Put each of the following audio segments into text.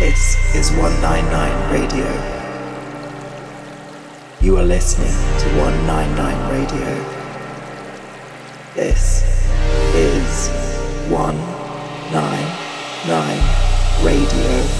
This is 199 Radio. You are listening to 199 Radio. This is 199 Radio.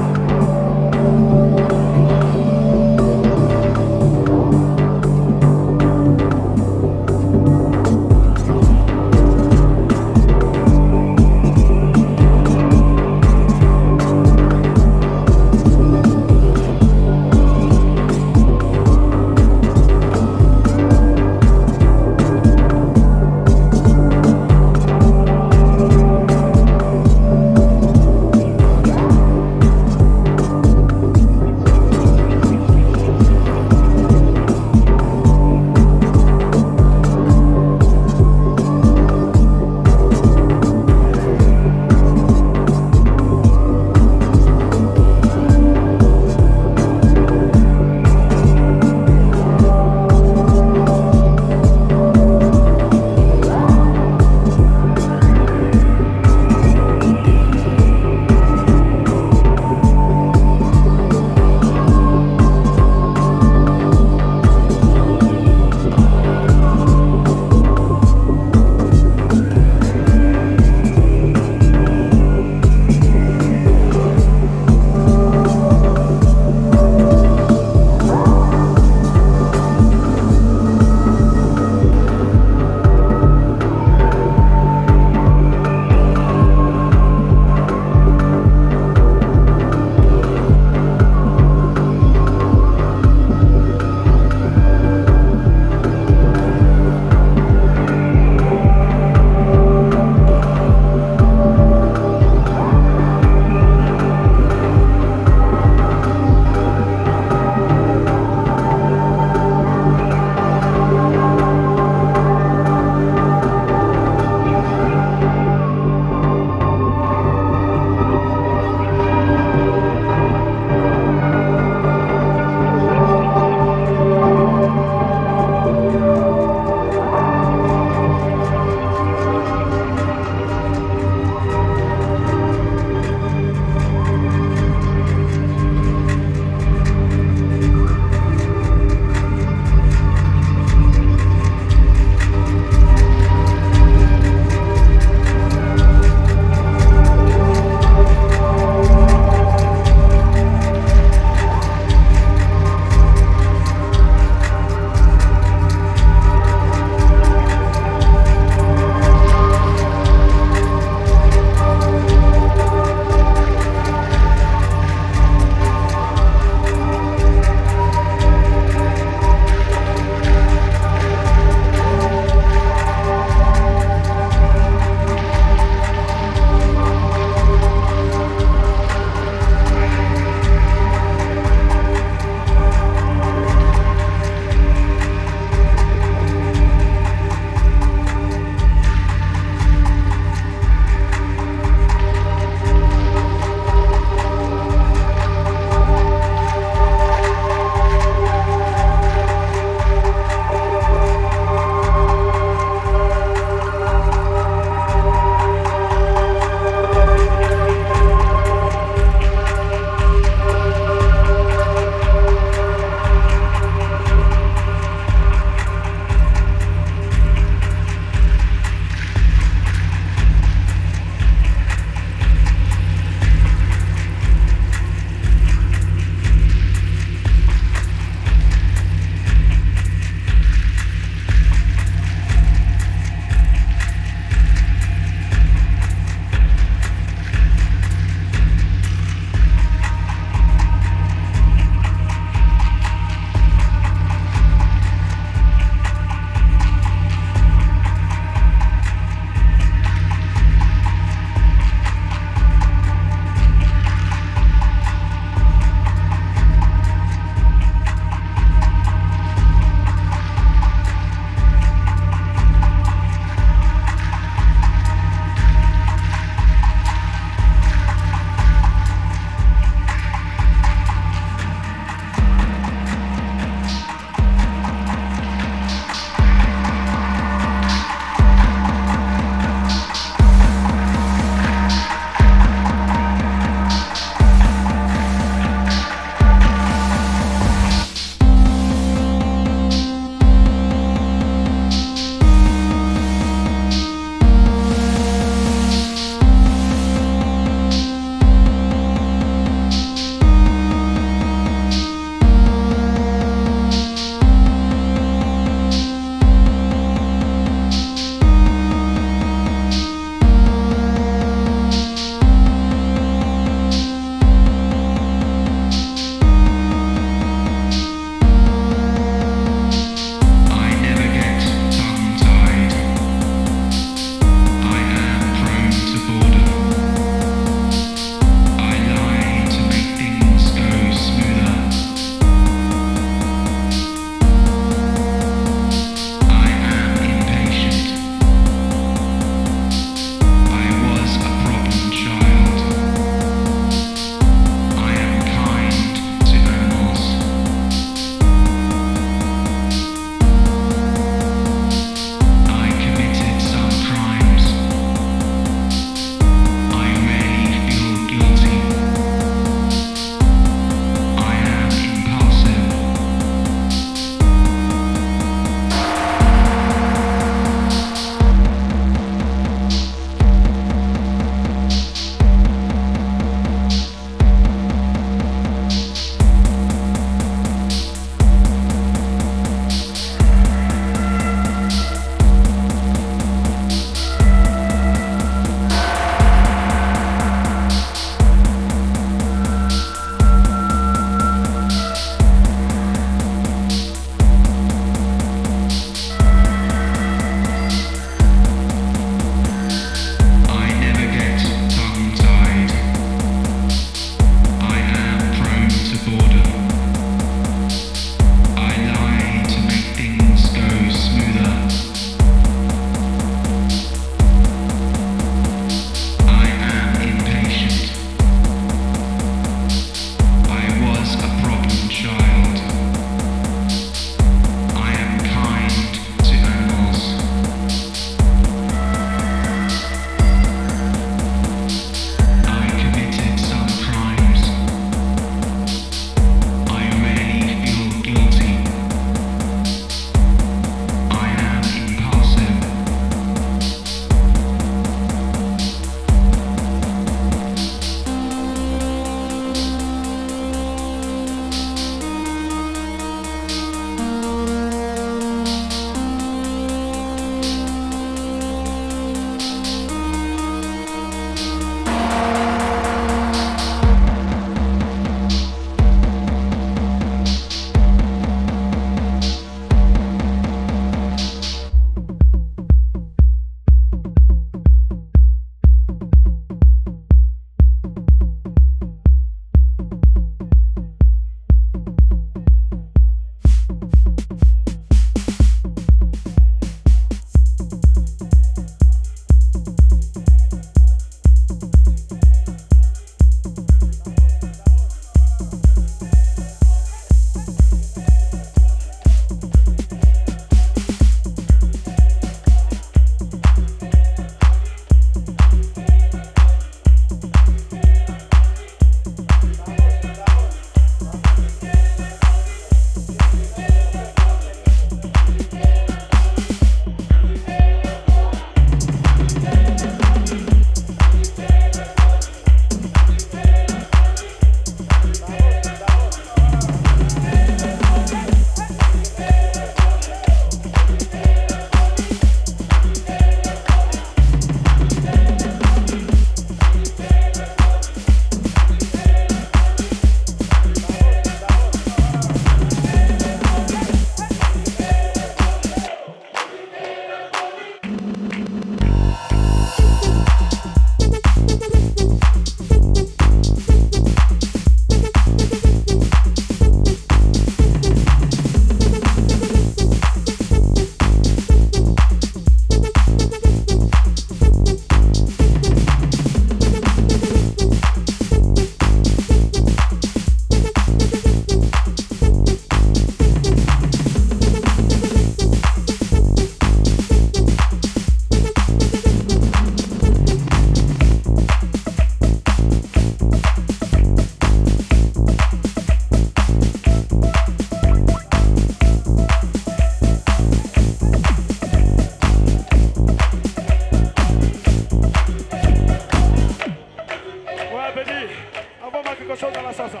Quelque chose dans la salsa.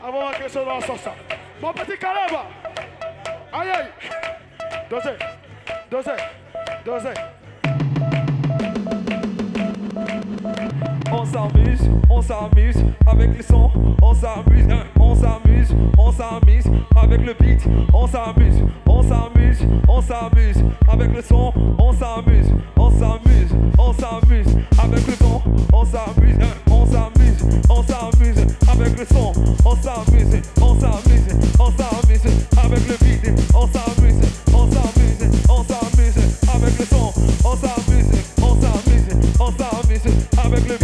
On va voir quelque chose dans la salsa. Mon petit caramba. Aïe aïe. Dosez. Dosez. Dosez. On s'amuse, on s'amuse avec le son, on s'amuse, on s'amuse, on s'amuse avec le beat, on s'amuse, on s'amuse, on s'amuse avec le son, on s'amuse, on s'amuse, on s'amuse avec le son, on s'amuse, on s'amuse, on s'amuse avec le son, on s'amuse, on s'amuse, on s'amuse avec le beat, on s'amuse, on s'amuse, on s'amuse avec le son, on s'amuse, on s'amuse, on s'amuse avec le beat,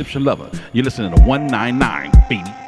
Egyptian Lover. You're listening to 199 Beanie,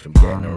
from getting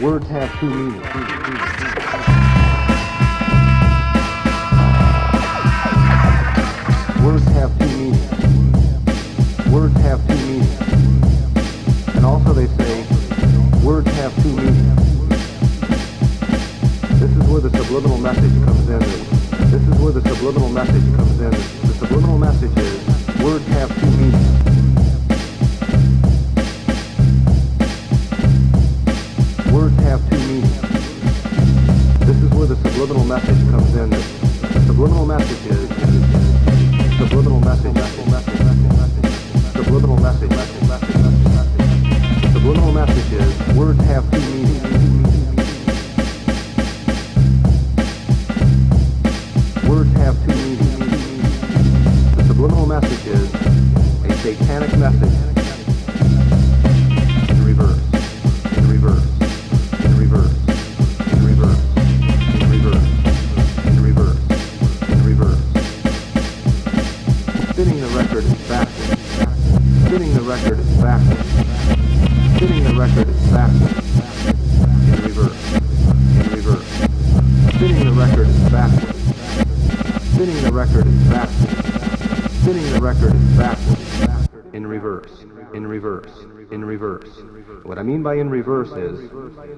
Words have two meanings. in reverse. What I mean by in reverse is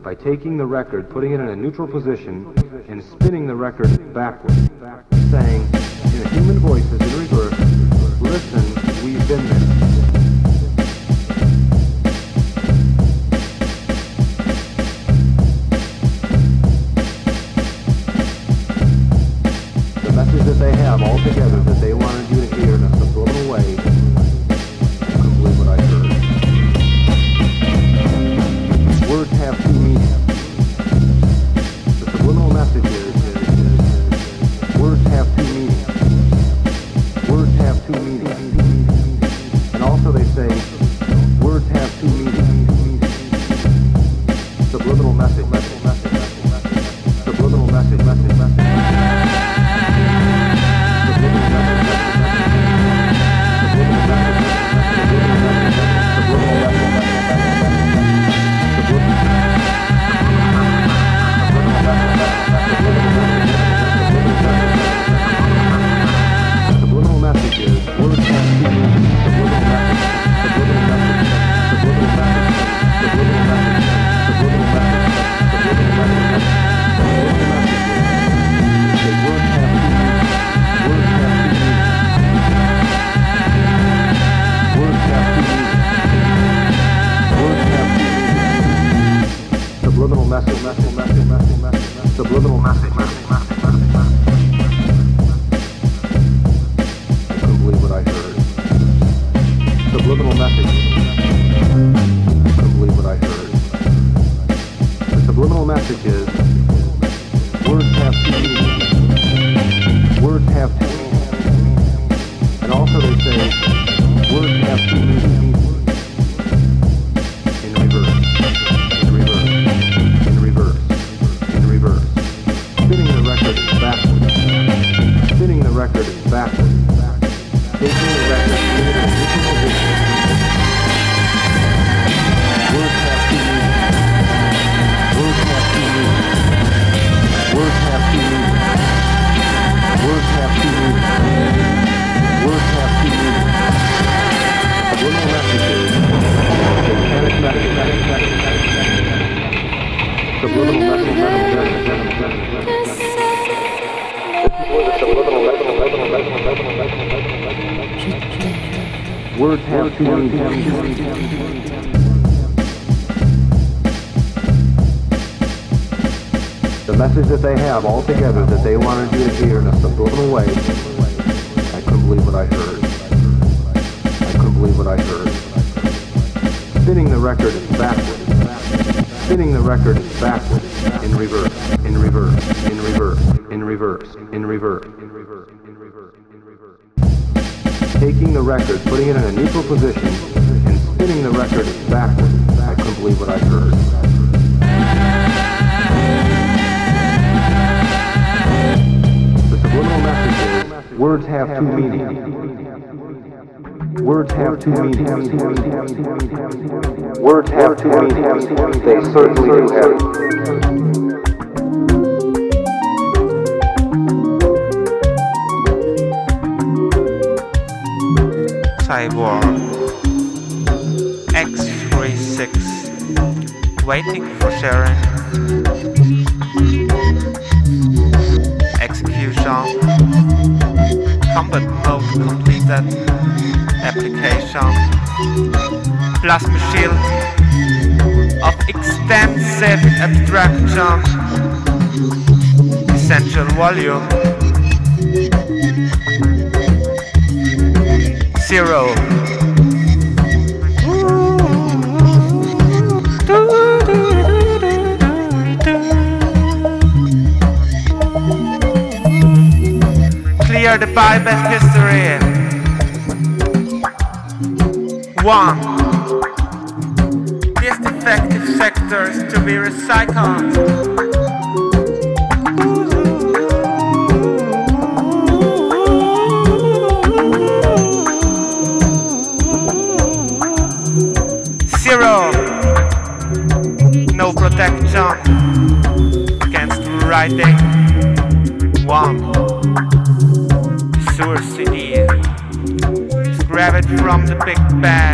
by taking the record, putting it in a neutral position, and spinning the record backwards, saying, in human voices in reverse, listen, we've been there. The message that they have all together. Cyborg. X36 waiting for Sharon. Execution. Combat mode completed. Application. Plasma shield of extensive abstraction, essential volume, zero. Clear the Bible history. One. filters to be recycled. Zero, no protection against writing. One, Source: CD, Grab it from the Big Bang.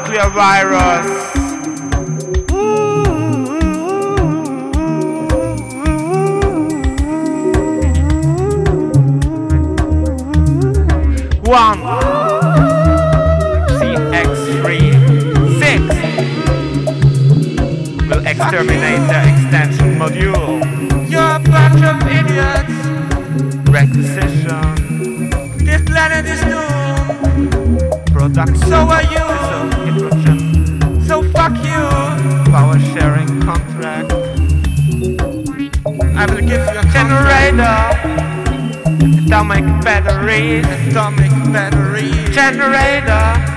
nuclear virus. battery, atomic battery generator.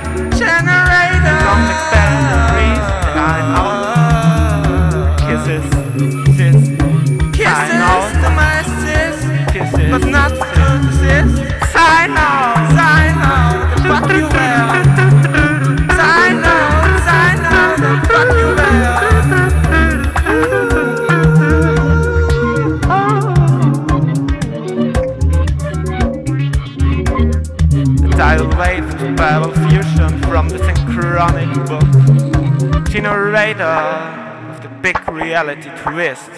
it rest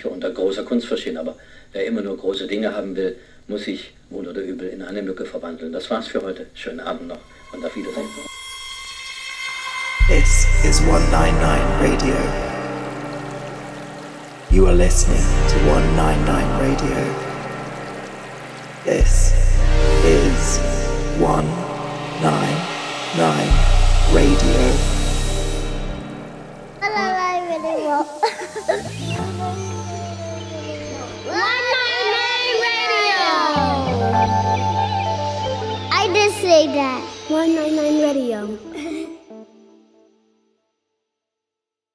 manche unter großer Kunst verstehen, aber wer immer nur große Dinge haben will, muss sich wohl oder übel in eine Mücke verwandeln. Das war's für heute. Schönen Abend noch und auf Wiedersehen. This is 199 Radio. You are listening to 199.